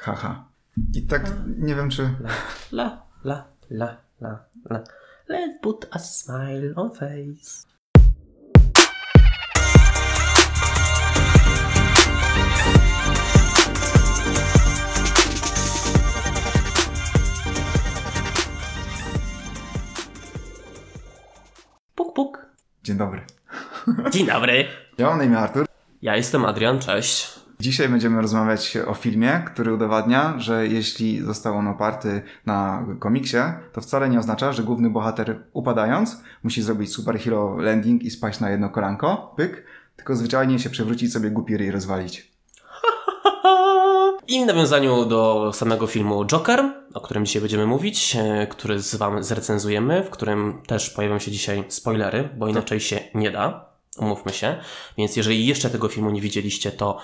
Haha. I tak nie wiem, czy... La, la, la, la, la. Let's put a smile on face. Puk, puk. Dzień dobry. Dzień dobry. Ja mam na imię Artur. Ja jestem Adrian, cześć. Dzisiaj będziemy rozmawiać o filmie, który udowadnia, że jeśli został on oparty na komiksie, to wcale nie oznacza, że główny bohater upadając musi zrobić superhero landing i spaść na jedno kolanko, pyk, tylko zwyczajnie się przewrócić sobie głupi ryj rozwalić. I w nawiązaniu do samego filmu Joker, o którym dzisiaj będziemy mówić, e, który z Wam zrecenzujemy, w którym też pojawią się dzisiaj spoilery, bo inaczej się nie da, umówmy się. Więc jeżeli jeszcze tego filmu nie widzieliście, to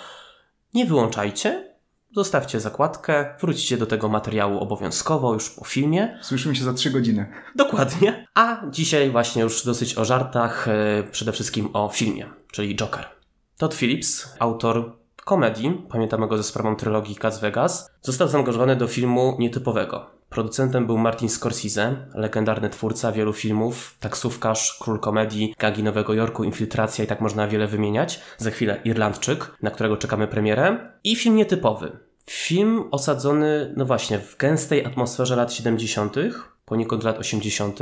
nie wyłączajcie, zostawcie zakładkę, wróćcie do tego materiału obowiązkowo już po filmie. Słyszymy się za trzy godziny. Dokładnie. A dzisiaj właśnie już dosyć o żartach, e, przede wszystkim o filmie, czyli Joker. Todd Phillips, autor komedii, pamiętamy go ze sprawą trylogii Las Vegas, został zaangażowany do filmu nietypowego. Producentem był Martin Scorsese, legendarny twórca wielu filmów, taksówkarz, król komedii, gangi Nowego Jorku, infiltracja i tak można wiele wymieniać. Za chwilę Irlandczyk, na którego czekamy premierę. I film nietypowy. Film osadzony, no właśnie, w gęstej atmosferze lat 70., poniekąd lat 80.,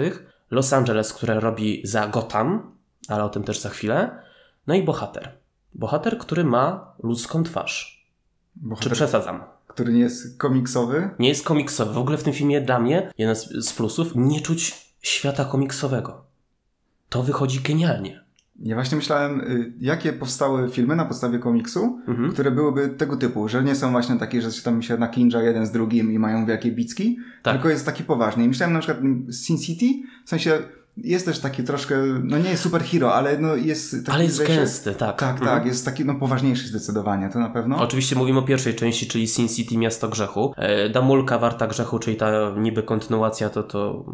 Los Angeles, które robi za Gotham, ale o tym też za chwilę. No i bohater. Bohater, który ma ludzką twarz. Czy Bohater, przesadzam? Który nie jest komiksowy. Nie jest komiksowy. W ogóle w tym filmie dla mnie, jeden z plusów, nie czuć świata komiksowego. To wychodzi genialnie. Ja właśnie myślałem, y, jakie powstały filmy na podstawie komiksu, Mhm. które byłyby tego typu, że nie są właśnie takie, że się tam się nakinja jeden z drugim i mają wielkie bicki, Tak. tylko jest taki poważny. I myślałem na przykład mm, Sin City, w sensie jest też taki troszkę, no nie jest superhero, ale no jest taki, Ale jest gęsty, tak. Tak, Mhm. tak, jest taki no poważniejszy zdecydowanie, to na pewno. Oczywiście mówimy o pierwszej części, czyli Sin City Miasto Grzechu. E, Damulka Warta Grzechu, czyli ta niby kontynuacja, to to,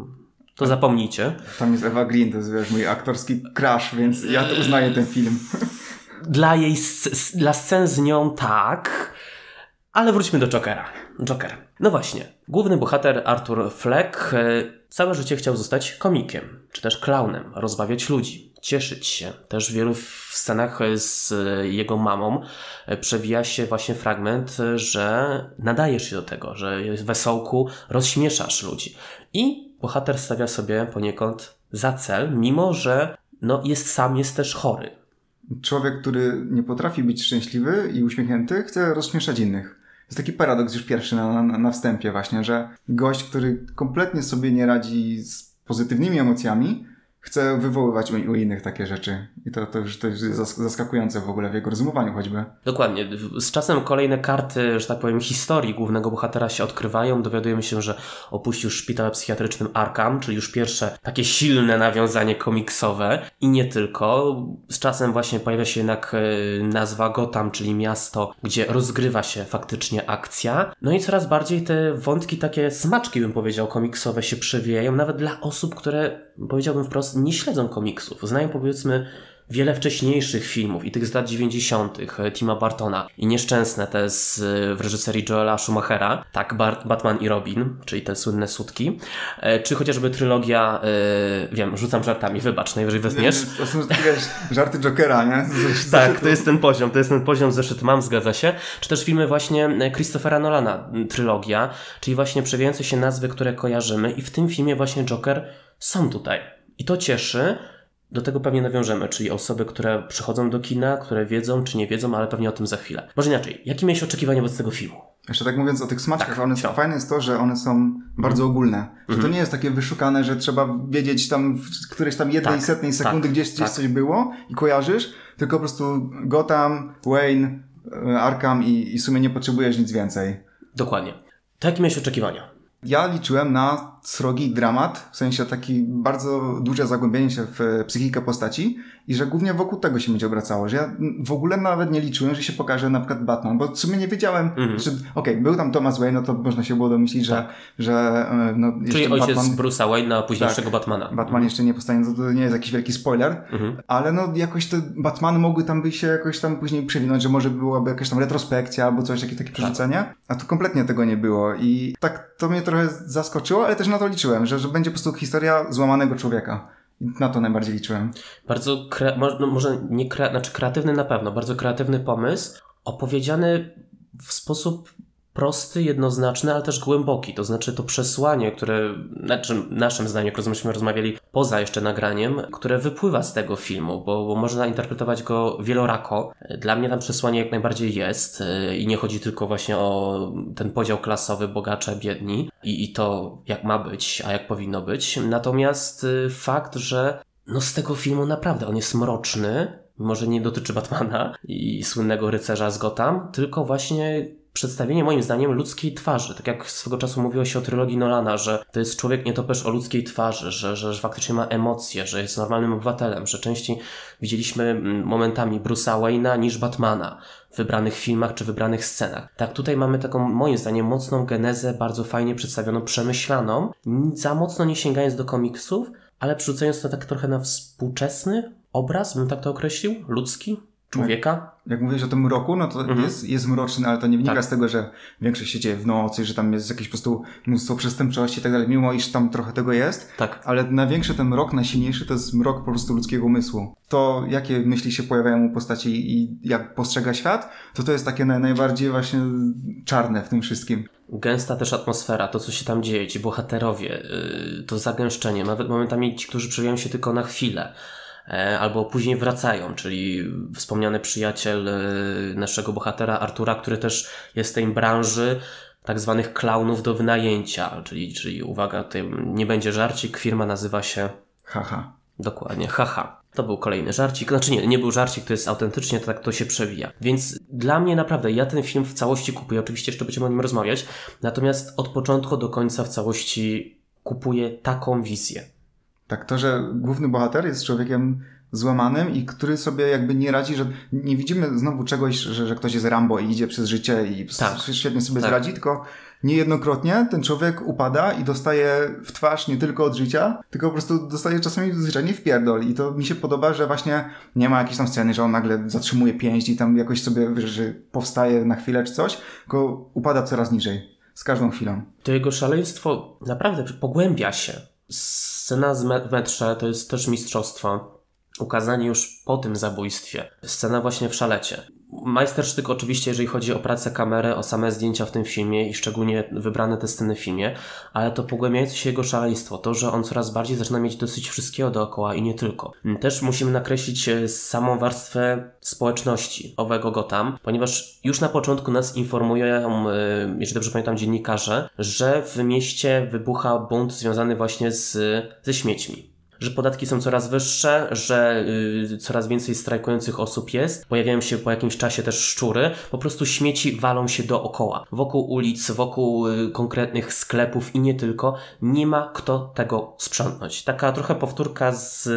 to zapomnijcie. Tam jest Eva Green, to jest wiesz, mój aktorski crush, więc ja to uznaję ten film. Dla jej, dla scen z nią tak, ale wróćmy do Jokera. Joker. No właśnie, główny bohater Arthur Fleck e, całe życie chciał zostać komikiem, czy też klaunem, rozbawiać ludzi, cieszyć się. Też w wielu w scenach z e, jego mamą e, przewija się właśnie fragment, e, że nadajesz się do tego, że w wesołku rozśmieszasz ludzi. I bohater stawia sobie poniekąd za cel, mimo że no, jest sam, jest też chory. Człowiek, który nie potrafi być szczęśliwy i uśmiechnięty, chce rozśmieszać innych. Jest taki paradoks już pierwszy na, na, na wstępie właśnie, że gość, który kompletnie sobie nie radzi z pozytywnymi emocjami, chce wywoływać u, innych takie rzeczy. I to, to, już, to już jest zas- zaskakujące w ogóle w jego rozumowaniu choćby. Dokładnie. Z czasem kolejne karty, że tak powiem, historii głównego bohatera się odkrywają. Dowiadujemy się, że opuścił szpital psychiatrycznym Arkham, czyli już pierwsze takie silne nawiązanie komiksowe. I nie tylko. Z czasem właśnie pojawia się jednak e, nazwa Gotham, czyli miasto, gdzie rozgrywa się faktycznie akcja. No i coraz bardziej te wątki takie smaczki, bym powiedział, komiksowe się przewijają, nawet dla osób, które, powiedziałbym wprost, nie śledzą komiksów. Znają powiedzmy wiele wcześniejszych filmów i tych z lat 90. e, Tima Bartona i nieszczęsne te z, e, w reżyserii Joela Schumachera, tak, Bart, Batman i Robin, czyli te słynne sutki, e, czy chociażby trylogia, e, wiem, rzucam żartami, wybacz, najwyżej wezmiesz. To są wiesz, żarty Jokera, nie? Z- Tak, to jest ten poziom, to jest ten poziom zeszyt mam, zgadza się. Czy też filmy właśnie e, Christophera Nolana, trylogia, czyli właśnie przewijające się nazwy, które kojarzymy i w tym filmie właśnie Joker są tutaj. I to cieszy. Do tego pewnie nawiążemy, czyli osoby, które przychodzą do kina, które wiedzą czy nie wiedzą, ale pewnie o tym za chwilę. Może inaczej, jakie miałeś oczekiwania wobec tego filmu? Jeszcze tak mówiąc o tych smaczkach, Tak, one, śmiało. fajne jest to, że one są bardzo ogólne. Że to nie jest takie wyszukane, że trzeba wiedzieć tam w którejś tam jednej Tak, setnej sekundy tak, gdzieś, gdzieś tak. coś było i kojarzysz, tylko po prostu Gotham, Wayne, e, Arkham i, i w sumie nie potrzebujesz nic więcej. Dokładnie. To jakie miałeś oczekiwania? Ja liczyłem na srogi dramat, w sensie taki bardzo duże zagłębienie się w psychikę postaci i że głównie wokół tego się będzie obracało, że ja w ogóle nawet nie liczyłem, że się pokaże na przykład Batman, bo w sumie nie wiedziałem, Mhm. że okej, okay, był tam Thomas Wayne, no to można się było domyślić, że, Tak. że e, no, Czyli ojciec Batman, Bruce'a Wayne'a, późniejszego Batmana. Batman jeszcze nie powstanie, to, to nie jest jakiś wielki spoiler, Mhm. ale no jakoś te Batmany mogły tam by się jakoś tam później przewinąć, że może byłaby jakaś tam retrospekcja albo coś, jakieś takie przerzucenie, a tu kompletnie tego nie było i tak to mnie trochę zaskoczyło, ale też na to liczyłem, że, że będzie po prostu historia złamanego człowieka. Na to najbardziej liczyłem. Bardzo, kre... no może nie kre... znaczy kreatywny na pewno, bardzo kreatywny pomysł, opowiedziany w sposób prosty, jednoznaczny, ale też głęboki. To znaczy to przesłanie, które, znaczy naszym zdaniem, jak myśmy rozmawiali poza jeszcze nagraniem, które wypływa z tego filmu, bo, bo można interpretować go wielorako. Dla mnie tam przesłanie jak najbardziej jest yy, i nie chodzi tylko właśnie o ten podział klasowy, bogacze, biedni i, i to jak ma być, a jak powinno być. Natomiast yy, fakt, że no z tego filmu naprawdę on jest mroczny, może nie dotyczy Batmana i słynnego rycerza z Gotham, tylko właśnie przedstawienie moim zdaniem ludzkiej twarzy. Tak jak swego czasu mówiło się o trylogii Nolana, że to jest człowiek nietoperz o ludzkiej twarzy, że, że, że faktycznie ma emocje, że jest normalnym obywatelem, że częściej widzieliśmy mm, momentami Bruce'a Wayne'a niż Batmana w wybranych filmach czy wybranych scenach. Tak, tutaj mamy taką, moim zdaniem, mocną genezę, bardzo fajnie przedstawioną, przemyślaną, za mocno nie sięgając do komiksów, ale przerzucając to tak trochę na współczesny obraz, bym tak to określił, ludzki, człowieka. Jak mówisz o tym mroku, no to Mhm. jest, jest mroczny, ale to nie wynika Tak. z tego, że większość się dzieje w nocy, że tam jest jakieś po prostu mnóstwo przestępczości i tak dalej, mimo iż tam trochę tego jest. Tak. Ale największy ten mrok, najsilniejszy to jest mrok po prostu ludzkiego umysłu. To, jakie myśli się pojawiają u postaci i jak postrzega świat, to to jest takie naj, najbardziej właśnie czarne w tym wszystkim. Gęsta też atmosfera, to co się tam dzieje, ci bohaterowie, yy, to zagęszczenie, nawet momentami ci, którzy przewijają się tylko na chwilę, albo później wracają, czyli wspomniany przyjaciel yy, naszego bohatera Artura, który też jest w tej branży tak zwanych klaunów do wynajęcia, czyli, czyli uwaga, nie będzie żarcik, firma nazywa się Haha. Dokładnie, haha. To był kolejny żarcik. Znaczy nie, nie był żarcik, to jest autentycznie, to tak to się przewija. Więc dla mnie naprawdę, ja ten film w całości kupuję. Oczywiście jeszcze będziemy o nim rozmawiać. Natomiast od początku do końca w całości kupuję taką wizję. Tak, to, że główny bohater jest człowiekiem złamanym i który sobie jakby nie radzi, że nie widzimy znowu czegoś, że, że ktoś jest Rambo i idzie przez życie i Tak. świetnie sobie Tak. radzi, tylko niejednokrotnie ten człowiek upada i dostaje w twarz nie tylko od życia, tylko po prostu dostaje czasami zwyczajnie w pierdol i to mi się podoba, że właśnie nie ma jakiejś tam sceny, że on nagle zatrzymuje pięść i tam jakoś sobie, że powstaje na chwilę czy coś, tylko upada coraz niżej. Z każdą chwilą. To jego szaleństwo naprawdę pogłębia się. Scena z metrze to jest też mistrzostwo. Ukazanie już po tym zabójstwie. Scena właśnie w szalecie. Majstersztyk oczywiście, jeżeli chodzi o pracę kamery, o same zdjęcia w tym filmie i szczególnie wybrane te sceny w filmie, ale to pogłębiające się jego szaleństwo, to, że on coraz bardziej zaczyna mieć dosyć wszystkiego dookoła i nie tylko. Też musimy nakreślić e, samą warstwę społeczności owego Gotham, ponieważ już na początku nas informują, e, jeżeli dobrze pamiętam, dziennikarze, że w mieście wybucha bunt związany właśnie z, ze śmiećmi że podatki są coraz wyższe, że y, coraz więcej strajkujących osób jest, pojawiają się po jakimś czasie też szczury, po prostu śmieci walą się dookoła. Wokół ulic, wokół y, konkretnych sklepów i nie tylko, nie ma kto tego sprzątnąć. Taka trochę powtórka z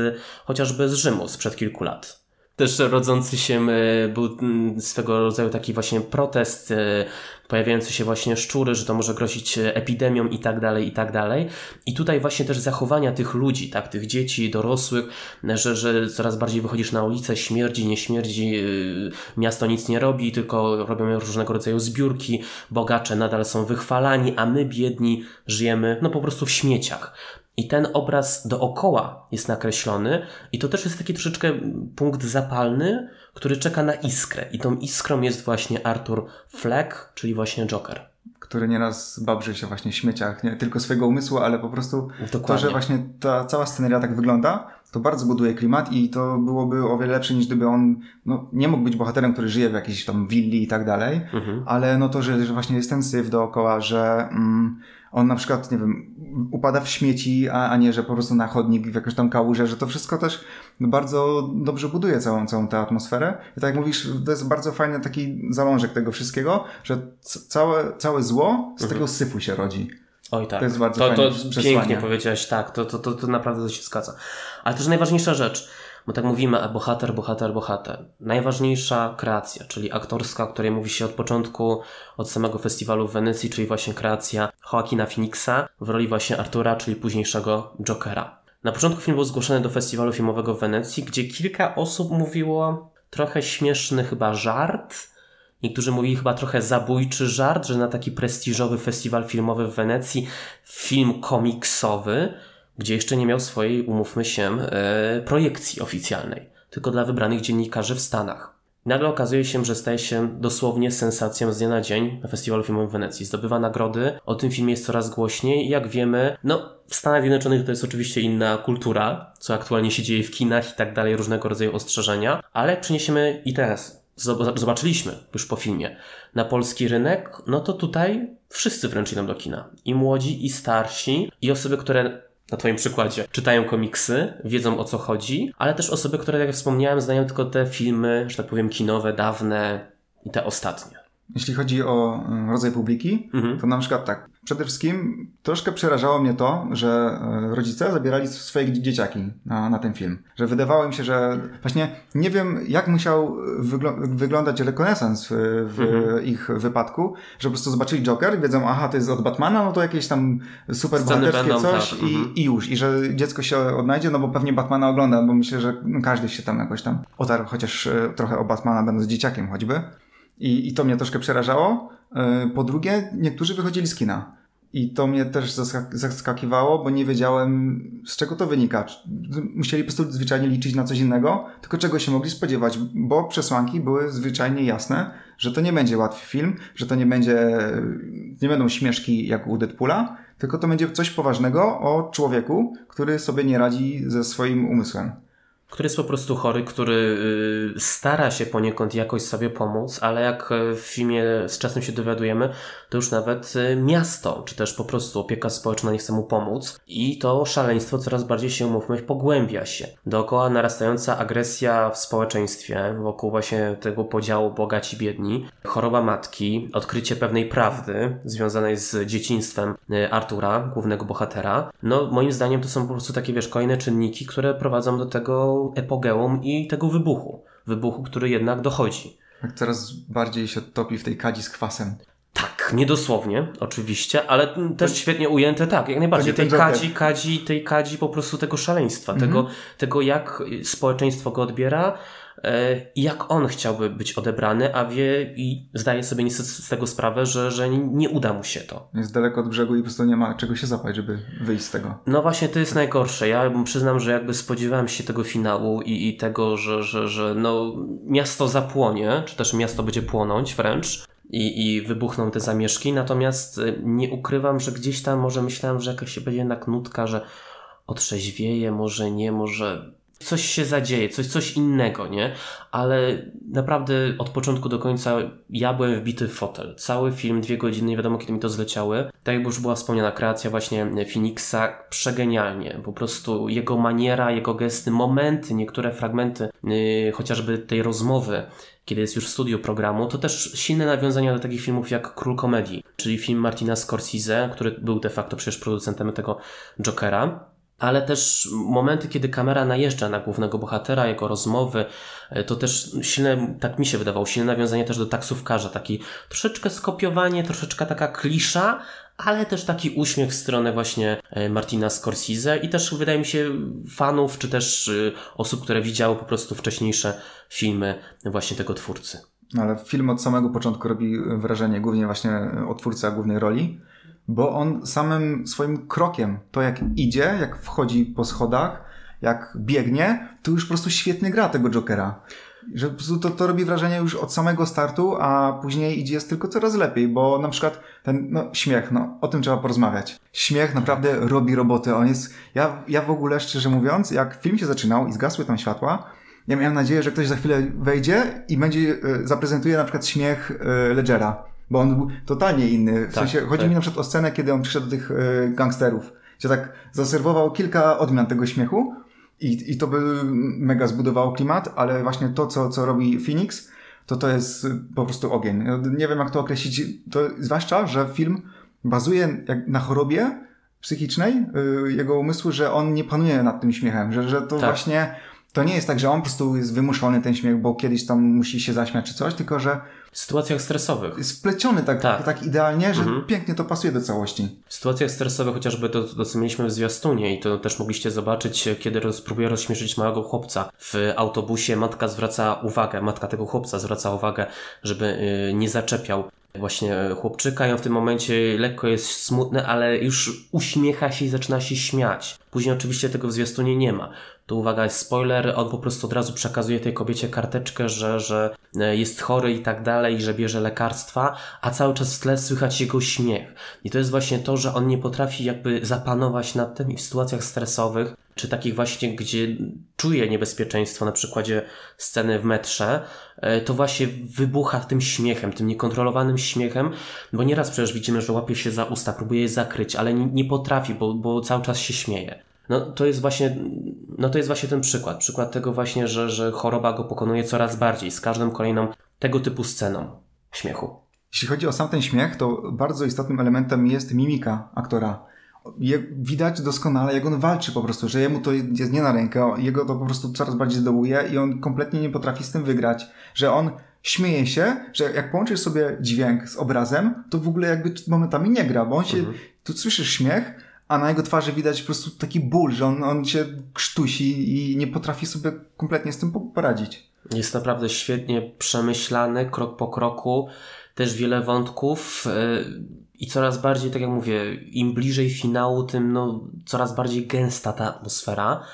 chociażby z Rzymu sprzed kilku lat. Też rodzący się y, był mm, swego rodzaju taki właśnie protest, y, pojawiające się właśnie szczury, że to może grozić e, epidemią i tak dalej, i tak dalej. I tutaj właśnie też zachowania tych ludzi, tak, tych dzieci, dorosłych, że, że coraz bardziej wychodzisz na ulicę, śmierdzi, nie śmierdzi, yy, miasto nic nie robi, tylko robią różnego rodzaju zbiórki, bogacze nadal są wychwalani, a my biedni żyjemy no po prostu w śmieciach. I ten obraz dookoła jest nakreślony, i to też jest taki troszeczkę punkt zapalny, który czeka na iskrę. I tą iskrą jest właśnie Arthur Fleck, czyli właśnie Joker. który nieraz babrzy się właśnie w śmieciach, nie tylko swojego umysłu, ale po prostu to, Dokładnie. że właśnie ta cała sceneria tak wygląda, to bardzo buduje klimat i to byłoby o wiele lepsze niż gdyby on no, nie mógł być bohaterem, który żyje w jakiejś tam willi i tak dalej, Mhm. ale no to, że, że właśnie jest ten syf dookoła, że mm, on na przykład, nie wiem, upada w śmieci, a, a nie, że po prostu na chodnik w jakąś tam kałużę, że to wszystko też bardzo dobrze buduje całą, całą tę atmosferę. I tak jak mówisz, to jest bardzo fajny taki zalążek tego wszystkiego, że całe, całe zło z tego syfu się rodzi. Oj tak, To jest bardzo to, to pięknie powiedziałeś, tak, to, to, to, to naprawdę się zgadza. Ale też najważniejsza rzecz, bo tak mówimy, a bohater, bohater, bohater. Najważniejsza kreacja, czyli aktorska, o której mówi się od początku, od samego festiwalu w Wenecji, czyli właśnie kreacja Joaquina Phoenixa w roli właśnie Artura, czyli późniejszego Jokera. Na początku film był zgłoszony do festiwalu filmowego w Wenecji, gdzie kilka osób mówiło trochę śmieszny chyba żart, Niektórzy mówili chyba trochę zabójczy żart, że na taki prestiżowy festiwal filmowy w Wenecji film komiksowy, gdzie jeszcze nie miał swojej, umówmy się, e, projekcji oficjalnej, tylko dla wybranych dziennikarzy w Stanach. Nagle okazuje się, że staje się dosłownie sensacją z dnia na dzień na festiwalu filmowym w Wenecji. Zdobywa nagrody, o tym filmie jest coraz głośniej i jak wiemy, no w Stanach Zjednoczonych to jest oczywiście inna kultura, co aktualnie się dzieje w kinach i tak dalej, różnego rodzaju ostrzeżenia, ale jak przeniesiemy i teraz zob- zobaczyliśmy już po filmie na polski rynek, no to tutaj wszyscy wręcz idą do kina. I młodzi, i starsi, i osoby, które na Twoim przykładzie czytają komiksy, wiedzą o co chodzi, ale też osoby, które, jak wspomniałem, znają tylko te filmy, że tak powiem, kinowe, dawne i te ostatnie. Jeśli chodzi o y, rodzaj publiki, Mhm. to na przykład tak. Przede wszystkim troszkę przerażało mnie to, że y, rodzice zabierali swoje dzieciaki na, na ten film. Że wydawało mi się, że właśnie nie wiem, jak musiał wygl- wyglądać rekonesans w, w Mhm. ich wypadku, że po prostu zobaczyli Joker, wiedzą, aha, to jest od Batmana, no to jakieś tam super bohaterskie coś tak, i, mhm. i już. I że dziecko się odnajdzie, no bo pewnie Batmana ogląda, bo myślę, że każdy się tam jakoś tam otarł, chociaż y, trochę o Batmana będąc dzieciakiem choćby. I, I to mnie troszkę przerażało. Yy, Po drugie, niektórzy wychodzili z kina. I to mnie też zaskak- zaskakiwało, bo nie wiedziałem, z czego to wynika. Musieli po prostu zwyczajnie liczyć na coś innego, tylko czego się mogli spodziewać, bo przesłanki były zwyczajnie jasne, że to nie będzie łatwy film, że to nie będzie, nie będą śmieszki jak u Deadpoola, tylko to będzie coś poważnego o człowieku, który sobie nie radzi ze swoim umysłem. Który jest po prostu chory, który y, stara się poniekąd jakoś sobie pomóc, ale jak y, w filmie z czasem się dowiadujemy, to już nawet y, miasto, czy też po prostu opieka społeczna nie chce mu pomóc i to szaleństwo coraz bardziej się, umówmy, pogłębia się. Dookoła narastająca agresja w społeczeństwie, wokół właśnie tego podziału bogaci, biedni, choroba matki, odkrycie pewnej prawdy związanej z dzieciństwem Artura, głównego bohatera. No, moim zdaniem to są po prostu takie, wiesz, kolejne czynniki, które prowadzą do tego epogeum i tego wybuchu. Wybuchu, który jednak dochodzi. Jak coraz bardziej się topi w tej kadzi z kwasem. Tak, niedosłownie, oczywiście, ale mm, też świetnie ujęte, tak, jak najbardziej. To Tej kadzi, kadzi, tej kadzi po prostu tego szaleństwa, Mhm. tego, tego jak społeczeństwo go odbiera jak on chciałby być odebrany, a wie i zdaje sobie niestety z tego sprawę, że, że nie uda mu się to. Jest daleko od brzegu i po prostu nie ma czego się zapać, żeby wyjść z tego. No właśnie, to jest najgorsze. Ja przyznam, że jakby spodziewałem się tego finału i, i tego, że, że, że no, miasto zapłonie, czy też miasto będzie płonąć wręcz i, i wybuchną te zamieszki, natomiast y, nie ukrywam, że gdzieś tam może myślałem, że jakaś się będzie jednak nutka, że otrzeźwieje, może nie, może coś się zadzieje, coś, coś innego, nie? Ale naprawdę od początku do końca ja byłem wbity w fotel. Cały film, dwie godziny, nie wiadomo kiedy mi to zleciały. Tak jak już była wspomniana, kreacja właśnie Phoenixa przegenialnie. Po prostu jego maniera, jego gesty, momenty, niektóre fragmenty yy, chociażby tej rozmowy, kiedy jest już w studiu programu, to też silne nawiązania do takich filmów jak Król Komedii, czyli film Martina Scorsese, który był de facto przecież producentem tego Jokera ale też momenty, kiedy kamera najeżdża na głównego bohatera, jego rozmowy, e, to też silne, tak mi się wydawało, silne nawiązanie też do taksówkarza, taki troszeczkę skopiowanie, troszeczkę taka klisza, ale też taki uśmiech w stronę właśnie e, Martina Scorsese. I też wydaje mi się fanów, czy też e, osób, które widziały po prostu wcześniejsze filmy właśnie tego twórcy. Ale film od samego początku robi wrażenie, głównie właśnie o twórcy głównej roli, bo on samym swoim krokiem, to jak idzie, jak wchodzi po schodach, jak biegnie, to już po prostu świetnie gra tego Jokera. Że po prostu to, to robi wrażenie już od samego startu, a później idzie jest tylko coraz lepiej, bo na przykład ten no, śmiech, no o tym trzeba porozmawiać. Śmiech naprawdę robi roboty. On jest, ja, ja w ogóle szczerze mówiąc, jak film się zaczynał i zgasły tam światła, ja miałem nadzieję, że ktoś za chwilę wejdzie i będzie, e, zaprezentuje na przykład śmiech e, Ledgera, bo on był totalnie inny. W Tak, sensie, chodzi tak. mi na przykład o scenę, kiedy on przyszedł do tych e, gangsterów, gdzie tak zaserwował kilka odmian tego śmiechu i, i to by mega zbudowało klimat, ale właśnie to, co, co robi Phoenix, to to jest y, po prostu ogień. Nie wiem, jak to określić, to zwłaszcza, że film bazuje na chorobie psychicznej yy, jego umysłu, że on nie panuje nad tym śmiechem, że, że to Tak. właśnie to nie jest tak, że on po prostu jest wymuszony ten śmiech, bo kiedyś tam musi się zaśmiać czy coś, tylko że W sytuacjach stresowych. jest wpleciony tak, Tak. tak. idealnie, że Mhm. pięknie to pasuje do całości. W sytuacjach stresowych, chociażby to, to co mieliśmy w zwiastunie i to też mogliście zobaczyć, kiedy roz, próbuje rozśmieszyć małego chłopca. W autobusie matka zwraca uwagę, matka tego chłopca zwraca uwagę, żeby y, nie zaczepiał właśnie y, chłopczyka i on w tym momencie lekko jest smutny, ale już uśmiecha się i zaczyna się śmiać. Później oczywiście tego w zwiastunie nie ma. Tu uwaga, jest spoiler, on po prostu od razu przekazuje tej kobiecie karteczkę, że, że e, jest chory i tak dalej, że bierze lekarstwa, a cały czas w tle słychać jego śmiech. I to jest właśnie to, że on nie potrafi jakby zapanować nad tym i w sytuacjach stresowych, czy takich właśnie, gdzie czuje niebezpieczeństwo, na przykładzie sceny w metrze, e, to właśnie wybucha tym śmiechem, tym niekontrolowanym śmiechem, bo nieraz przecież widzimy, że łapie się za usta, próbuje je zakryć, ale nie potrafi, bo, bo cały czas się śmieje. No to jest właśnie, no to jest właśnie ten przykład. Przykład tego właśnie, że, że choroba go pokonuje coraz bardziej z każdą kolejną tego typu sceną śmiechu. Jeśli chodzi o sam ten śmiech, to bardzo istotnym elementem jest mimika aktora. Je, widać doskonale, jak on walczy po prostu, że jemu to jest nie na rękę, jego to po prostu coraz bardziej zdołuje i on kompletnie nie potrafi z tym wygrać, że on śmieje się, że jak połączysz sobie dźwięk z obrazem, to w ogóle jakby momentami nie gra, bo on się, tu słyszysz śmiech, a na jego twarzy widać po prostu taki ból, że on, on się krztusi i nie potrafi sobie kompletnie z tym po- poradzić. Jest naprawdę świetnie przemyślany, krok po kroku, też wiele wątków yy, i coraz bardziej, tak jak mówię, im bliżej finału, tym no, coraz bardziej gęsta ta atmosfera.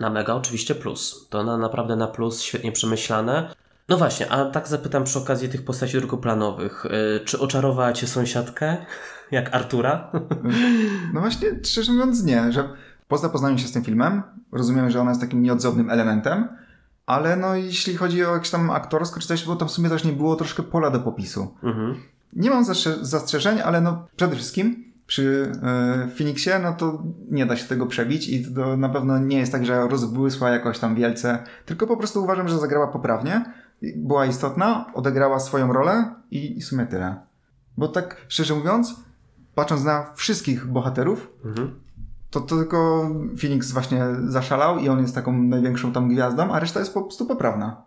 Na mega oczywiście plus. To na, naprawdę na plus, świetnie przemyślane. No właśnie, a tak zapytam przy okazji tych postaci drugoplanowych. Yy, czy oczarowała cię sąsiadkę? Jak Artura? No właśnie, szczerze mówiąc nie, że poza poznaniem się z tym filmem, rozumiemy, że ona jest takim nieodzownym elementem, ale no jeśli chodzi o jakieś tam aktorsko czy coś, bo tam w sumie też nie było troszkę pola do popisu. mhm. Nie mam zastrze- zastrzeżeń, ale no przede wszystkim przy e, Phoenixie, no to nie da się tego przebić i to na pewno nie jest tak, że rozbłysła jakoś tam wielce, tylko po prostu uważam, że zagrała poprawnie, była istotna, odegrała swoją rolę i, i w sumie tyle. Bo tak szczerze mówiąc, patrząc na wszystkich bohaterów, Mhm. to, to tylko Phoenix właśnie zaszalał i on jest taką największą tam gwiazdą, a reszta jest po prostu poprawna.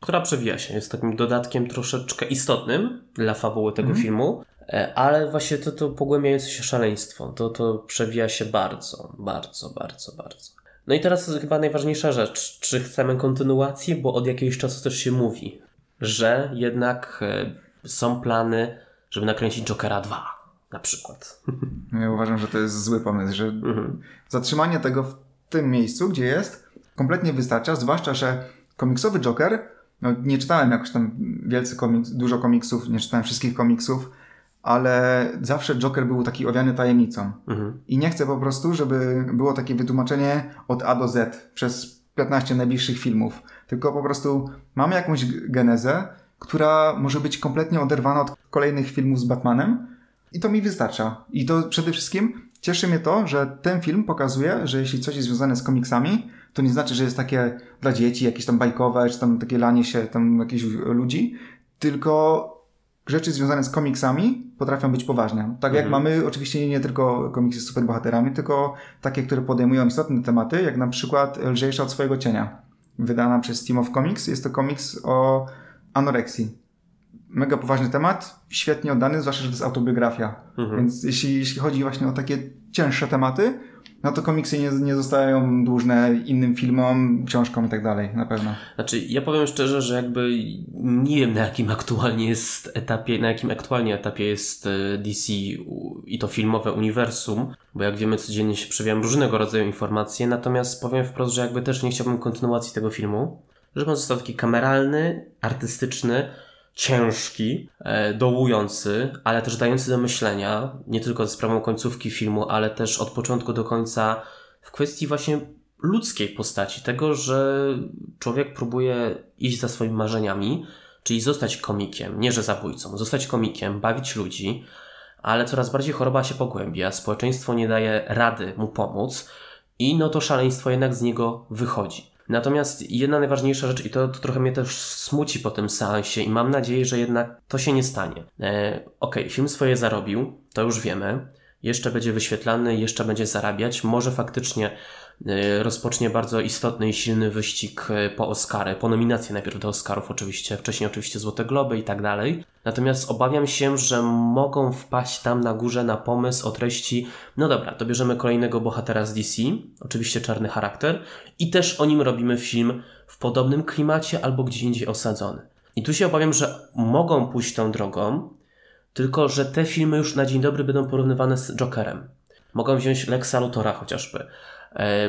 która przewija się, jest takim dodatkiem troszeczkę istotnym dla fabuły tego Mhm. filmu, e, ale właśnie to, to pogłębiające się szaleństwo, to, to przewija się bardzo, bardzo, bardzo, bardzo. No i teraz chyba najważniejsza rzecz, czy chcemy kontynuacji, bo od jakiegoś czasu też się mówi, że jednak e, są plany, żeby nakręcić Jokera 2 na przykład. Ja uważam, że to jest zły pomysł, że Mhm. zatrzymanie tego w tym miejscu, gdzie jest, kompletnie wystarcza, zwłaszcza, że komiksowy Joker, no nie czytałem jakoś tam wielce komiks, dużo komiksów, nie czytałem wszystkich komiksów, ale zawsze Joker był taki owiany tajemnicą. Mhm. I nie chcę po prostu, żeby było takie wytłumaczenie od A do Z przez 15 najbliższych filmów. Tylko po prostu mamy jakąś genezę, która może być kompletnie oderwana od kolejnych filmów z Batmanem. I to mi wystarcza. I to przede wszystkim cieszy mnie to, że ten film pokazuje, że jeśli coś jest związane z komiksami, to nie znaczy, że jest takie dla dzieci, jakieś tam bajkowe, czy tam takie lanie się tam jakichś ludzi, tylko rzeczy związane z komiksami potrafią być poważne. Tak jak Mhm. mamy oczywiście nie tylko komiksy z superbohaterami, tylko takie, które podejmują istotne tematy, jak na przykład Lżejsza od swojego cienia, wydana przez Team of Comics. Jest to komiks o anoreksji. Mega poważny temat, świetnie oddany, zwłaszcza, że to jest autobiografia. Mhm. Więc jeśli, jeśli chodzi właśnie o takie cięższe tematy, no to komiksy nie, nie zostają dłużne innym filmom, książkom i tak dalej, na pewno. Znaczy, ja powiem szczerze, że jakby nie wiem na jakim aktualnie jest etapie, na jakim aktualnie etapie jest e, DC i to filmowe uniwersum, bo jak wiemy codziennie się przewijają różnego rodzaju informacje, natomiast powiem wprost, że jakby też nie chciałbym kontynuacji tego filmu, żeby on został taki kameralny, artystyczny, ciężki, e, dołujący, ale też dający do myślenia, nie tylko ze sprawą końcówki filmu, ale też od początku do końca w kwestii właśnie ludzkiej postaci, tego, że człowiek próbuje iść za swoimi marzeniami, czyli zostać komikiem, nie że zabójcą, zostać komikiem, bawić ludzi, ale coraz bardziej choroba się pogłębia, społeczeństwo nie daje rady mu pomóc i no to szaleństwo jednak z niego wychodzi. Natomiast jedna najważniejsza rzecz, i to, to trochę mnie też smuci po tym seansie, i mam nadzieję, że jednak to się nie stanie. E, Okej, film swoje zarobił, to już wiemy. Jeszcze będzie wyświetlany, jeszcze będzie zarabiać. Może faktycznie rozpocznie bardzo istotny i silny wyścig y, po Oscary, po nominacje najpierw do Oscarów oczywiście, wcześniej oczywiście Złote Globy i tak dalej. Natomiast obawiam się, że mogą wpaść tam na górze na pomysł o treści, no dobra, to bierzemy kolejnego bohatera z DC, oczywiście czarny charakter i też o nim robimy film w podobnym klimacie albo gdzie indziej osadzony. I tu się obawiam, że mogą pójść tą drogą, tylko że te filmy już na dzień dobry będą porównywane z Jokerem. Mogą wziąć Lexa Luthora chociażby, e,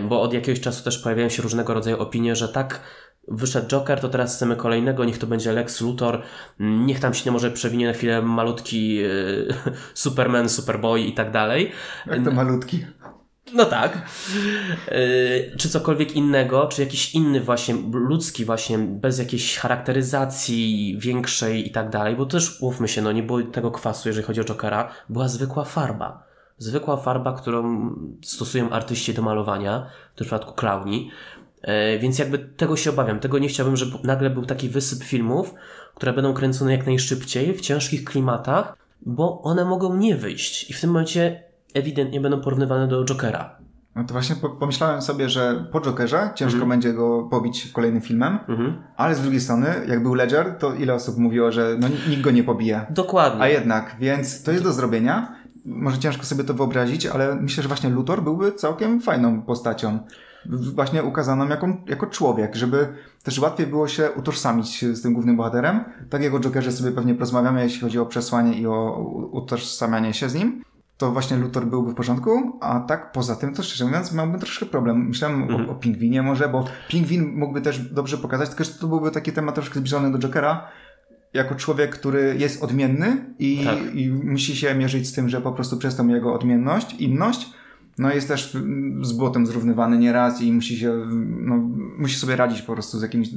bo od jakiegoś czasu też pojawiają się różnego rodzaju opinie, że tak wyszedł Joker, to teraz chcemy kolejnego, niech to będzie Lex Luthor, niech tam się nie może przewinie na chwilę malutki e, Superman, Superboy i tak dalej. Jak to malutki? No tak. Yy, czy cokolwiek innego, czy jakiś inny właśnie, ludzki właśnie, bez jakiejś charakteryzacji większej i tak dalej, bo też mówmy się, no nie było tego kwasu, jeżeli chodzi o Jokera, była zwykła farba. Zwykła farba, którą stosują artyści do malowania, w tym przypadku klauni. Yy, więc jakby tego się obawiam. Tego nie chciałbym, żeby nagle był taki wysyp filmów, które będą kręcone jak najszybciej, w ciężkich klimatach, bo one mogą nie wyjść. I w tym momencie ewidentnie będą porównywane do Jokera. No to właśnie pomyślałem sobie, że po Jokerze ciężko mhm. będzie go pobić kolejnym filmem, mhm. ale z drugiej strony, jak był Ledger, to ile osób mówiło, że no, nikt go nie pobije. Dokładnie. A jednak, więc to jest do zrobienia. Może ciężko sobie to wyobrazić, ale myślę, że właśnie Luthor byłby całkiem fajną postacią. Właśnie ukazaną jako, jako człowiek, żeby też łatwiej było się utożsamić z tym głównym bohaterem. Tak jak o Jokerze sobie pewnie porozmawiamy, jeśli chodzi o przesłanie i o utożsamianie się z nim to właśnie Luthor byłby w porządku, a tak poza tym, to szczerze mówiąc, miałbym troszkę problem. Myślałem mm. o, mhm. o pingwinie może, bo pingwin mógłby też dobrze pokazać, tylko że to byłby taki temat troszkę zbliżony do Jokera, jako człowiek, który jest odmienny i, tak. i musi się mierzyć z tym, że po prostu przez tą jego odmienność, inność, no jest też z błotem zrównywany nieraz i musi się, no, musi sobie radzić po prostu z jakimiś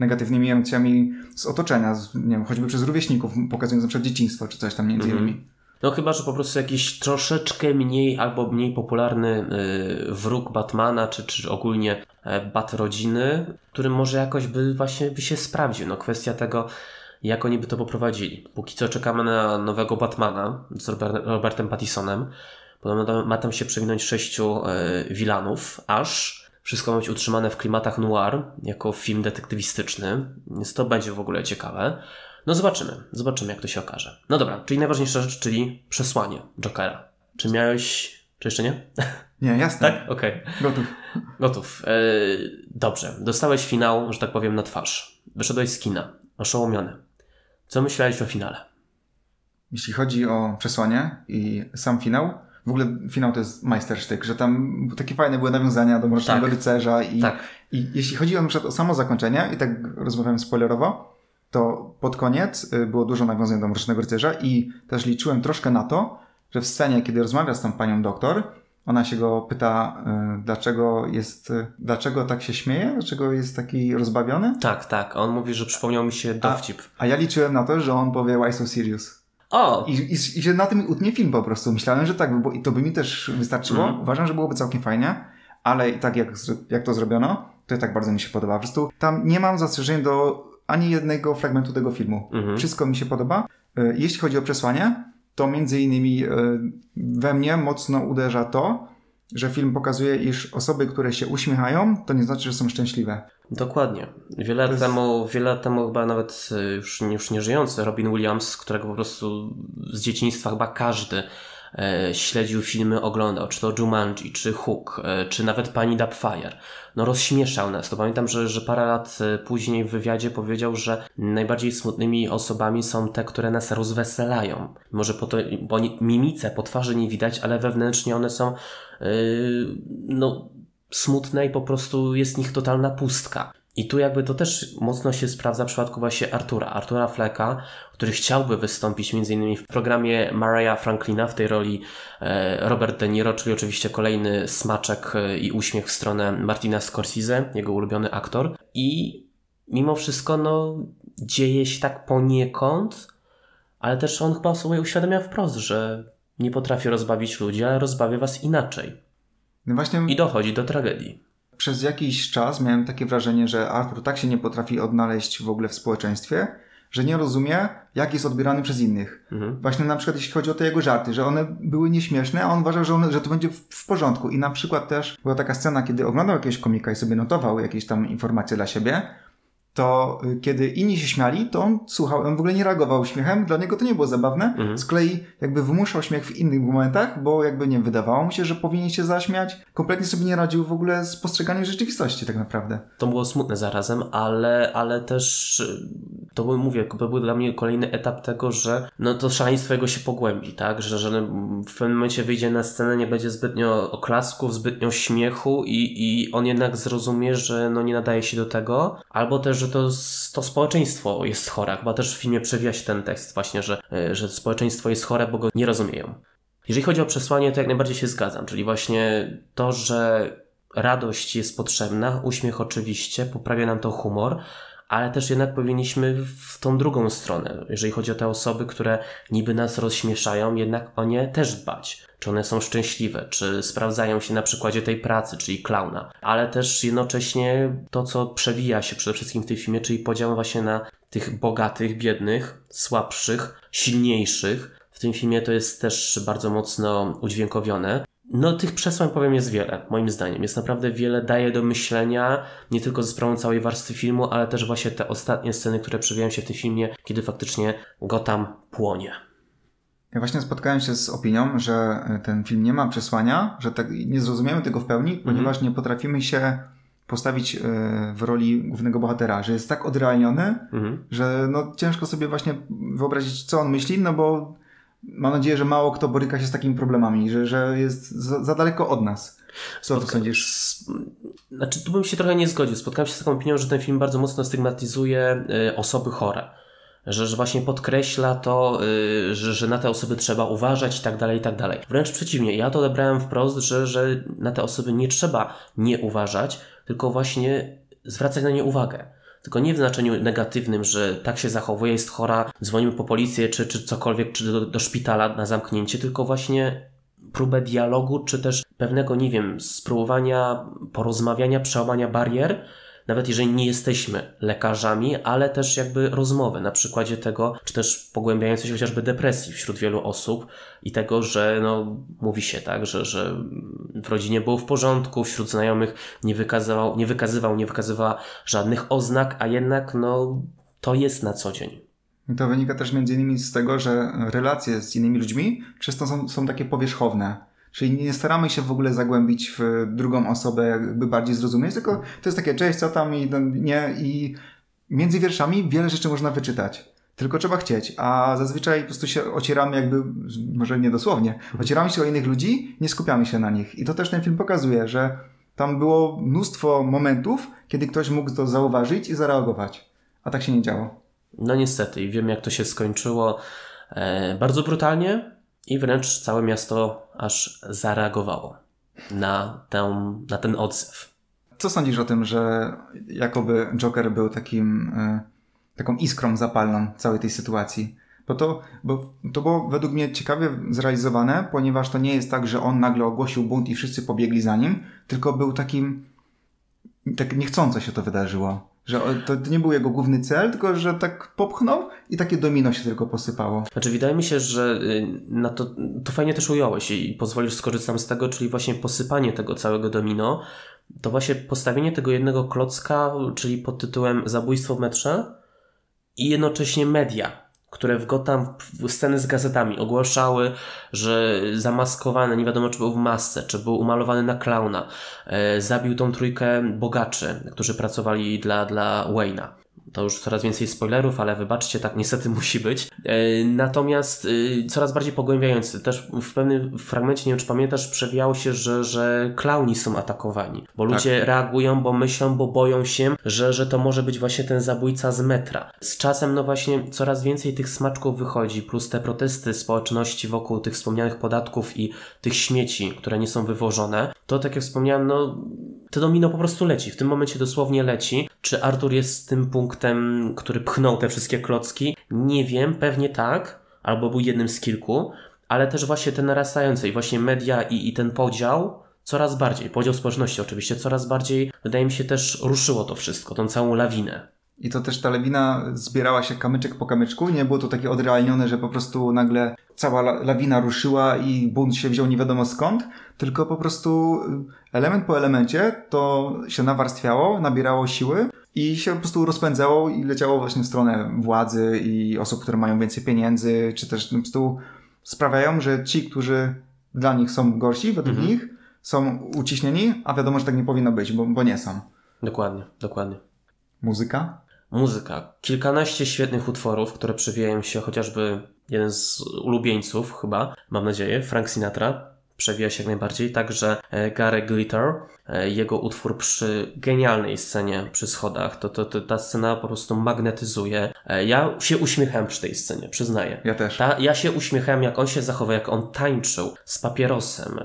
negatywnymi emocjami z otoczenia, z, nie wiem, choćby przez rówieśników, pokazując na przykład dzieciństwo czy coś tam między mhm. innymi. No chyba, że po prostu jakiś troszeczkę mniej albo mniej popularny y, wróg Batmana, czy, czy ogólnie e, Bat rodziny, który może jakoś by właśnie by się sprawdził. No kwestia tego, jak oni by to poprowadzili. Póki co czekamy na nowego Batmana z Robertem Pattisonem. Podobno ma tam się przewinąć sześciu wilanów, e, aż wszystko ma być utrzymane w klimatach noir, jako film detektywistyczny, więc to będzie w ogóle ciekawe. No zobaczymy, zobaczymy jak to się okaże. No dobra, czyli najważniejsza rzecz, czyli przesłanie Jokera. Czy miałeś, czy jeszcze nie? Nie, jasne. tak? Okej. Okay. Gotów. Gotów. E, dobrze, dostałeś finał, że tak powiem, na twarz. Wyszedłeś z kina, oszołomiony. Co myślałeś o finale? Jeśli chodzi o przesłanie i sam finał, w ogóle finał to jest majstersztyk, że tam takie fajne były nawiązania do Mrocznego tak. Rycerza i, tak. i jeśli chodzi o, na przykład o samo zakończenie, i tak rozmawiam spoilerowo, to pod koniec y, było dużo nawiązań do Mrocznego Rycerza i też liczyłem troszkę na to, że w scenie, kiedy rozmawia z tą panią doktor, ona się go pyta, y, dlaczego jest, y, dlaczego tak się śmieje, dlaczego jest taki rozbawiony. Tak, tak. On mówi, że przypomniał mi się dowcip. A, a ja liczyłem na to, że on powie Why so serious? O! I, i, I, że na tym utnie film po prostu. Myślałem, że tak, bo i to by mi też wystarczyło. Mm. Uważam, że byłoby całkiem fajnie, ale i tak jak, jak to zrobiono, to i tak bardzo mi się podoba. Po prostu tam nie mam zastrzeżeń do ani jednego fragmentu tego filmu. Mhm. Wszystko mi się podoba. E, jeśli chodzi o przesłanie, to między innymi e, we mnie mocno uderza to, że film pokazuje, iż osoby, które się uśmiechają, to nie znaczy, że są szczęśliwe. Dokładnie. Wiele lat, jest... temu, wiele lat temu chyba nawet e, już, już nie żyjący Robin Williams, którego po prostu z dzieciństwa chyba każdy śledził filmy, oglądał, czy to Jumanji, czy Hook, e, czy nawet Pani Dubfire. No rozśmieszał nas. To pamiętam, że, że parę lat e, później w wywiadzie powiedział, że najbardziej smutnymi osobami są te, które nas rozweselają. Może po to, bo mimice po twarzy nie widać, ale wewnętrznie one są yy, no smutne i po prostu jest nich totalna pustka. I tu jakby to też mocno się sprawdza w przypadku właśnie Artura, Artura Flecka, który chciałby wystąpić m.in. w programie Mariah Franklina w tej roli e, Robert De Niro, czyli oczywiście kolejny smaczek e, i uśmiech w stronę Martina Scorsese, jego ulubiony aktor. I mimo wszystko no dzieje się tak poniekąd, ale też on chyba sobie uświadamia wprost, że nie potrafi rozbawić ludzi, ale rozbawia was inaczej. No właśnie... I dochodzi do tragedii przez jakiś czas miałem takie wrażenie, że Arthur tak się nie potrafi odnaleźć w ogóle w społeczeństwie, że nie rozumie, jak jest odbierany przez innych. Mhm. Właśnie na przykład jeśli chodzi o te jego żarty, że one były nieśmieszne, a on uważał, że, one, że to będzie w, w porządku. I na przykład też była taka scena, kiedy oglądał jakiegoś komika i sobie notował jakieś tam informacje dla siebie, to y, kiedy inni się śmiali, to on słuchał, on w ogóle nie reagował śmiechem, dla niego to nie było zabawne. Mhm. Z kolei jakby wymuszał śmiech w innych momentach, bo jakby nie wydawało mu się, że powinien się zaśmiać. Kompletnie sobie nie radził w ogóle z postrzeganiem rzeczywistości tak naprawdę. To było smutne zarazem, ale, ale też y, to był, mówię, to był dla mnie kolejny etap tego, że no to szaleństwo jego się pogłębi, tak? Że, że w pewnym momencie wyjdzie na scenę, nie będzie zbytnio oklasków, zbytnio śmiechu i, i on jednak zrozumie, że no nie nadaje się do tego, albo też, że to, to społeczeństwo jest chore. Chyba też w filmie przewija się ten tekst właśnie, że, y, że społeczeństwo jest chore, bo go nie rozumieją. Jeżeli chodzi o przesłanie, to jak najbardziej się zgadzam, czyli właśnie to, że radość jest potrzebna, uśmiech oczywiście, poprawia nam to humor, ale też jednak powinniśmy w tą drugą stronę, jeżeli chodzi o te osoby, które niby nas rozśmieszają, jednak o nie też dbać. Czy one są szczęśliwe, czy sprawdzają się na przykładzie tej pracy, czyli klauna, ale też jednocześnie to, co przewija się przede wszystkim w tym filmie, czyli podział właśnie na tych bogatych, biednych, słabszych, silniejszych. W tym filmie to jest też bardzo mocno udźwiękowione. No, tych przesłań powiem jest wiele, moim zdaniem. Jest naprawdę wiele, daje do myślenia, nie tylko ze sprawą całej warstwy filmu, ale też właśnie te ostatnie sceny, które przewijają się w tym filmie, kiedy faktycznie Gotham płonie. Ja właśnie spotkałem się z opinią, że ten film nie ma przesłania, że tak nie zrozumiemy tego w pełni, ponieważ nie potrafimy się postawić e, w roli głównego bohatera, że jest tak odrealniony, Mhm. że no ciężko sobie właśnie wyobrazić, co on myśli, no bo mam nadzieję, że mało kto boryka się z takimi problemami, że, że jest za, za daleko od nas. Co ty Spotka- sądzisz? s- Znaczy, tu bym się trochę nie zgodził. Spotkałem się z taką opinią, że ten film bardzo mocno stygmatyzuje y, osoby chore. Że, że właśnie podkreśla to, y, że, że na te osoby trzeba uważać i tak dalej, i tak dalej. Wręcz przeciwnie, ja to odebrałem wprost, że, że na te osoby nie trzeba nie uważać, tylko właśnie zwracać na nie uwagę. Tylko nie w znaczeniu negatywnym, że tak się zachowuje, jest chora, dzwonimy po policję, czy, czy cokolwiek, czy do, do szpitala na zamknięcie, tylko właśnie próbę dialogu, czy też pewnego, nie wiem, spróbowania porozmawiania, przełamania barier, nawet jeżeli nie jesteśmy lekarzami, ale też jakby rozmowy na przykładzie tego, czy też pogłębiającej się chociażby depresji wśród wielu osób i tego, że no, mówi się tak, że, że w rodzinie było w porządku, wśród znajomych nie wykazywał, nie wykazywał, nie wykazywała żadnych oznak, a jednak no, to jest na co dzień. I to wynika też między innymi z tego, że relacje z innymi ludźmi często są, są takie powierzchowne. Czyli nie staramy się w ogóle zagłębić w drugą osobę, jakby bardziej zrozumieć, tylko to jest takie cześć, co tam i tam, nie i między wierszami wiele rzeczy można wyczytać. Tylko trzeba chcieć, a zazwyczaj po prostu się ocieramy jakby, może nie dosłownie, ocieramy się o innych ludzi, nie skupiamy się na nich. I to też ten film pokazuje, że tam było mnóstwo momentów, kiedy ktoś mógł to zauważyć i zareagować. A tak się nie działo. No niestety, i wiem jak to się skończyło e, bardzo brutalnie i wręcz całe miasto aż zareagowało na, tę, na ten odzew. Co sądzisz o tym, że jakoby Joker był takim, y, taką iskrą zapalną całej tej sytuacji? Bo to, bo to było według mnie ciekawie zrealizowane, ponieważ to nie jest tak, że on nagle ogłosił bunt i wszyscy pobiegli za nim, tylko był takim, tak niechcąco się to wydarzyło. Że to nie był jego główny cel, tylko że tak popchnął i takie domino się tylko posypało. Znaczy, wydaje mi się, że y, na to, to fajnie też ująłeś i pozwolisz skorzystam z tego, czyli właśnie posypanie tego całego domino, to właśnie postawienie tego jednego klocka, czyli pod tytułem Zabójstwo w metrze i jednocześnie media, które w Gotham sceny z gazetami ogłaszały, że zamaskowany, nie wiadomo czy był w masce, czy był umalowany na klauna, e, zabił tą trójkę bogaczy, którzy pracowali dla, dla Wayne'a. To już coraz więcej spoilerów, ale wybaczcie, tak niestety musi być. E, Natomiast e, coraz bardziej pogłębiający. Też w pewnym fragmencie, nie wiem czy pamiętasz, przewijało się, że, że klauni są atakowani. Bo ludzie reagują, bo myślą, bo boją się, że, że to może być właśnie ten zabójca z metra. Z czasem, no właśnie, coraz więcej tych smaczków wychodzi, plus te protesty społeczności wokół tych wspomnianych podatków i tych śmieci, które nie są wywożone. To, tak jak wspomniałem, no to domino po prostu leci. W tym momencie dosłownie leci. Czy Artur jest tym punktem, który pchnął te wszystkie klocki? Nie wiem, pewnie tak, albo był jednym z kilku, ale też właśnie te narastające i właśnie media i, i ten podział coraz bardziej, podział społeczności oczywiście, coraz bardziej, wydaje mi się, też ruszyło to wszystko, tą całą lawinę. I to też ta lawina zbierała się kamyczek po kamyczku. Nie było to takie odrealnione, że po prostu nagle cała lawina ruszyła i bunt się wziął nie wiadomo skąd, tylko po prostu element po elemencie to się nawarstwiało, nabierało siły i się po prostu rozpędzało i leciało właśnie w stronę władzy i osób, które mają więcej pieniędzy, czy też po prostu sprawiają, że ci, którzy dla nich są gorsi, według mhm. nich, są uciśnieni, a wiadomo, że tak nie powinno być, bo, bo nie są. Dokładnie, dokładnie. Muzyka? Muzyka. Kilkanaście świetnych utworów, które przewijają się chociażby jeden z ulubieńców chyba, mam nadzieję, Frank Sinatra, przewija się jak najbardziej. Także e, Gary Glitter, e, jego utwór przy genialnej scenie przy schodach, to, to, to ta scena po prostu magnetyzuje. E, ja się uśmiechałem przy tej scenie, przyznaję. Ja też. Ta, ja się uśmiechałem, jak on się zachował, jak on tańczył z papierosem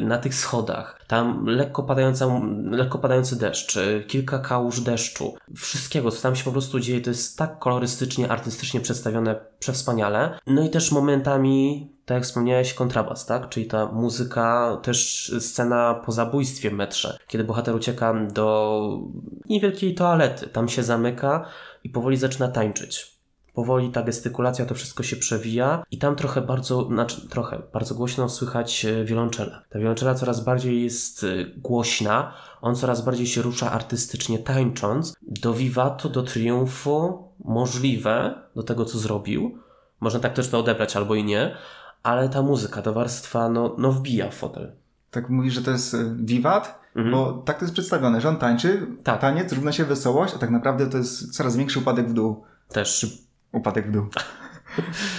na tych schodach. Tam lekko, padająca, lekko padający deszcz, kilka kałuż deszczu. Wszystkiego, co tam się po prostu dzieje, to jest tak kolorystycznie, artystycznie przedstawione, przewspaniale. No i też momentami tak jak wspomniałeś, kontrabas, tak? Czyli ta muzyka, też scena po zabójstwie w metrze, kiedy bohater ucieka do niewielkiej toalety, tam się zamyka i powoli zaczyna tańczyć. Powoli ta gestykulacja, to wszystko się przewija i tam trochę bardzo, znaczy trochę, bardzo głośno słychać e, wiolonczela. Ta wiolonczela coraz bardziej jest e, głośna, on coraz bardziej się rusza artystycznie tańcząc do wiwatu, do triumfu, możliwe do tego, co zrobił. Można tak też to odebrać albo i nie, ale ta muzyka, ta warstwa, no, no wbija w fotel. Tak mówisz, że to jest y, wiwat, mhm. bo tak to jest przedstawione, że on tańczy, tak. taniec równa się wesołość, a tak naprawdę to jest coraz większy upadek w dół. Też. Upadek w dół.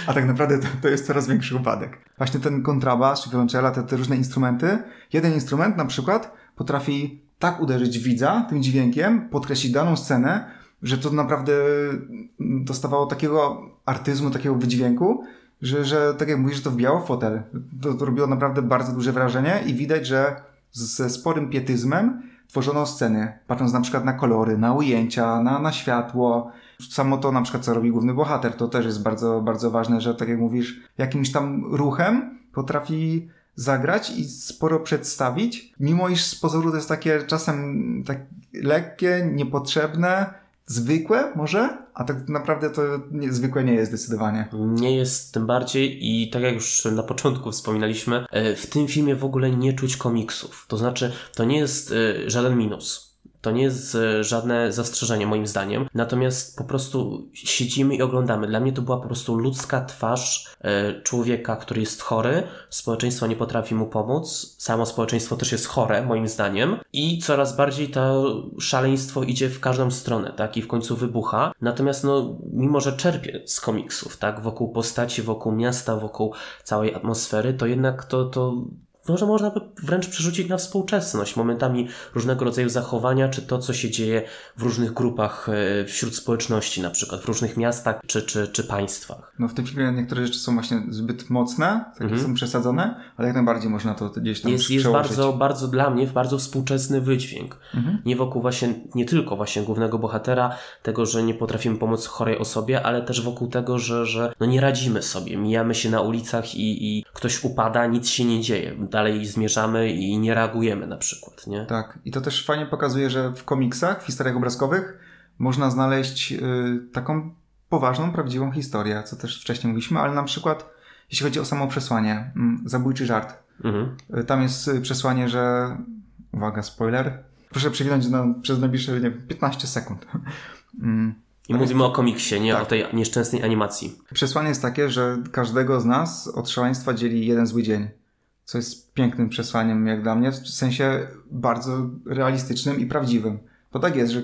A tak naprawdę to, to, jest coraz większy upadek. Właśnie ten kontrabas czy wiolonczela, te, te różne instrumenty. Jeden instrument na przykład potrafi tak uderzyć widza tym dźwiękiem, podkreślić daną scenę, że to naprawdę dostawało takiego artyzmu, takiego wydźwięku, że, że tak jak mówisz, że to wbijało fotel. To, to robiło naprawdę bardzo duże wrażenie i widać, że ze sporym pietyzmem tworzono sceny, patrząc na przykład na kolory, na ujęcia, na, na światło. Samo to na przykład, co robi główny bohater, to też jest bardzo, bardzo ważne, że tak jak mówisz, jakimś tam ruchem potrafi zagrać i sporo przedstawić, mimo iż z pozoru to jest takie czasem tak lekkie, niepotrzebne, zwykłe może, a tak naprawdę to nie, zwykłe nie jest zdecydowanie. Nie jest tym bardziej i tak jak już na początku wspominaliśmy, e, w tym filmie w ogóle nie czuć komiksów. To znaczy, to nie jest e, żaden minus. To nie jest e, żadne zastrzeżenie moim zdaniem, natomiast po prostu siedzimy i oglądamy. Dla mnie to była po prostu ludzka twarz e, człowieka, który jest chory, społeczeństwo nie potrafi mu pomóc, samo społeczeństwo też jest chore moim zdaniem. I coraz bardziej to szaleństwo idzie w każdą stronę, tak, i w końcu wybucha. Natomiast no, mimo że czerpie z komiksów, tak, wokół postaci, wokół miasta, wokół całej atmosfery, to jednak to, to może można by wręcz przerzucić na współczesność, momentami różnego rodzaju zachowania, czy to, co się dzieje w różnych grupach e, wśród społeczności, na przykład w różnych miastach czy, czy, czy państwach. No w tym filmie niektóre rzeczy są właśnie zbyt mocne, takie mhm. są przesadzone, ale jak najbardziej można to gdzieś tam Jest, jest bardzo, bardzo dla mnie bardzo współczesny wydźwięk. Mhm. Nie wokół właśnie, nie tylko właśnie głównego bohatera, tego, że nie potrafimy pomóc chorej osobie, ale też wokół tego, że, że no nie radzimy sobie, mijamy się na ulicach i, i ktoś upada, nic się nie dzieje dalej zmierzamy i nie reagujemy na przykład, nie? Tak. I to też fajnie pokazuje, że w komiksach, w historiach obrazkowych można znaleźć y, taką poważną, prawdziwą historię, co też wcześniej mówiliśmy, ale na przykład jeśli chodzi o samo przesłanie, y, zabójczy żart. Mhm. Y, tam jest y, przesłanie, że uwaga, spoiler. Proszę przewinąć na, przez najbliższe nie, 15 sekund. Mm. I mówimy o komiksie, nie tak. o tej nieszczęsnej animacji. Przesłanie jest takie, że każdego z nas od szaleństwa dzieli jeden zły dzień co jest pięknym przesłaniem jak dla mnie, w sensie bardzo realistycznym i prawdziwym. Bo tak jest, że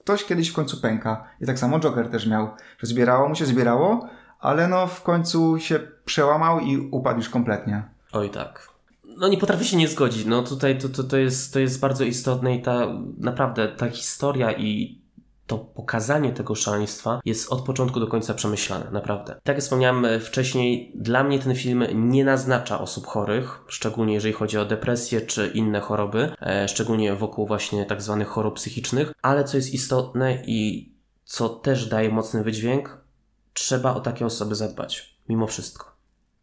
ktoś kiedyś w końcu pęka. I tak samo Joker też miał, że zbierało mu się, zbierało, ale no w końcu się przełamał i upadł już kompletnie. Oj tak. No nie potrafię się nie zgodzić. No tutaj to, to, to, jest, to jest bardzo istotne i ta naprawdę ta historia i to pokazanie tego szaleństwa jest od początku do końca przemyślane, naprawdę. Tak jak wspomniałem e, wcześniej, dla mnie ten film nie naznacza osób chorych, szczególnie jeżeli chodzi o depresję czy inne choroby, e, szczególnie wokół właśnie tak zwanych chorób psychicznych, ale co jest istotne i co też daje mocny wydźwięk, trzeba o takie osoby zadbać, mimo wszystko.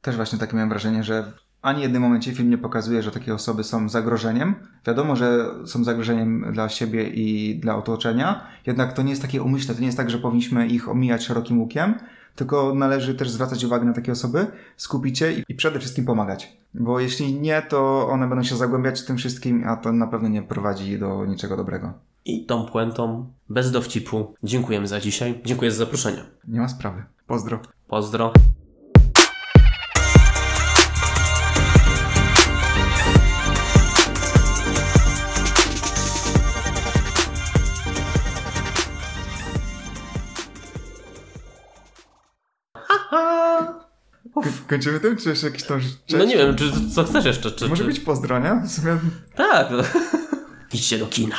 Też właśnie takie miałem wrażenie, że ani jednym momencie film nie pokazuje, że takie osoby są zagrożeniem. Wiadomo, że są zagrożeniem dla siebie i dla otoczenia, jednak to nie jest takie umyślne, to nie jest tak, że powinniśmy ich omijać szerokim łukiem, tylko należy też zwracać uwagę na takie osoby, skupić się i przede wszystkim pomagać. Bo jeśli nie, to one będą się zagłębiać w tym wszystkim, a to na pewno nie prowadzi do niczego dobrego. I tą puentą, bez dowcipu, dziękujemy za dzisiaj. Dziękuję za zaproszenie. Nie ma sprawy. Pozdro. Pozdro. Kończymy tym, czy jeszcze jakiś tam... No nie wiem, czy co chcesz jeszcze? Czy, Może czy... być pozdro, nie? W sumie Tak. Idźcie do kina.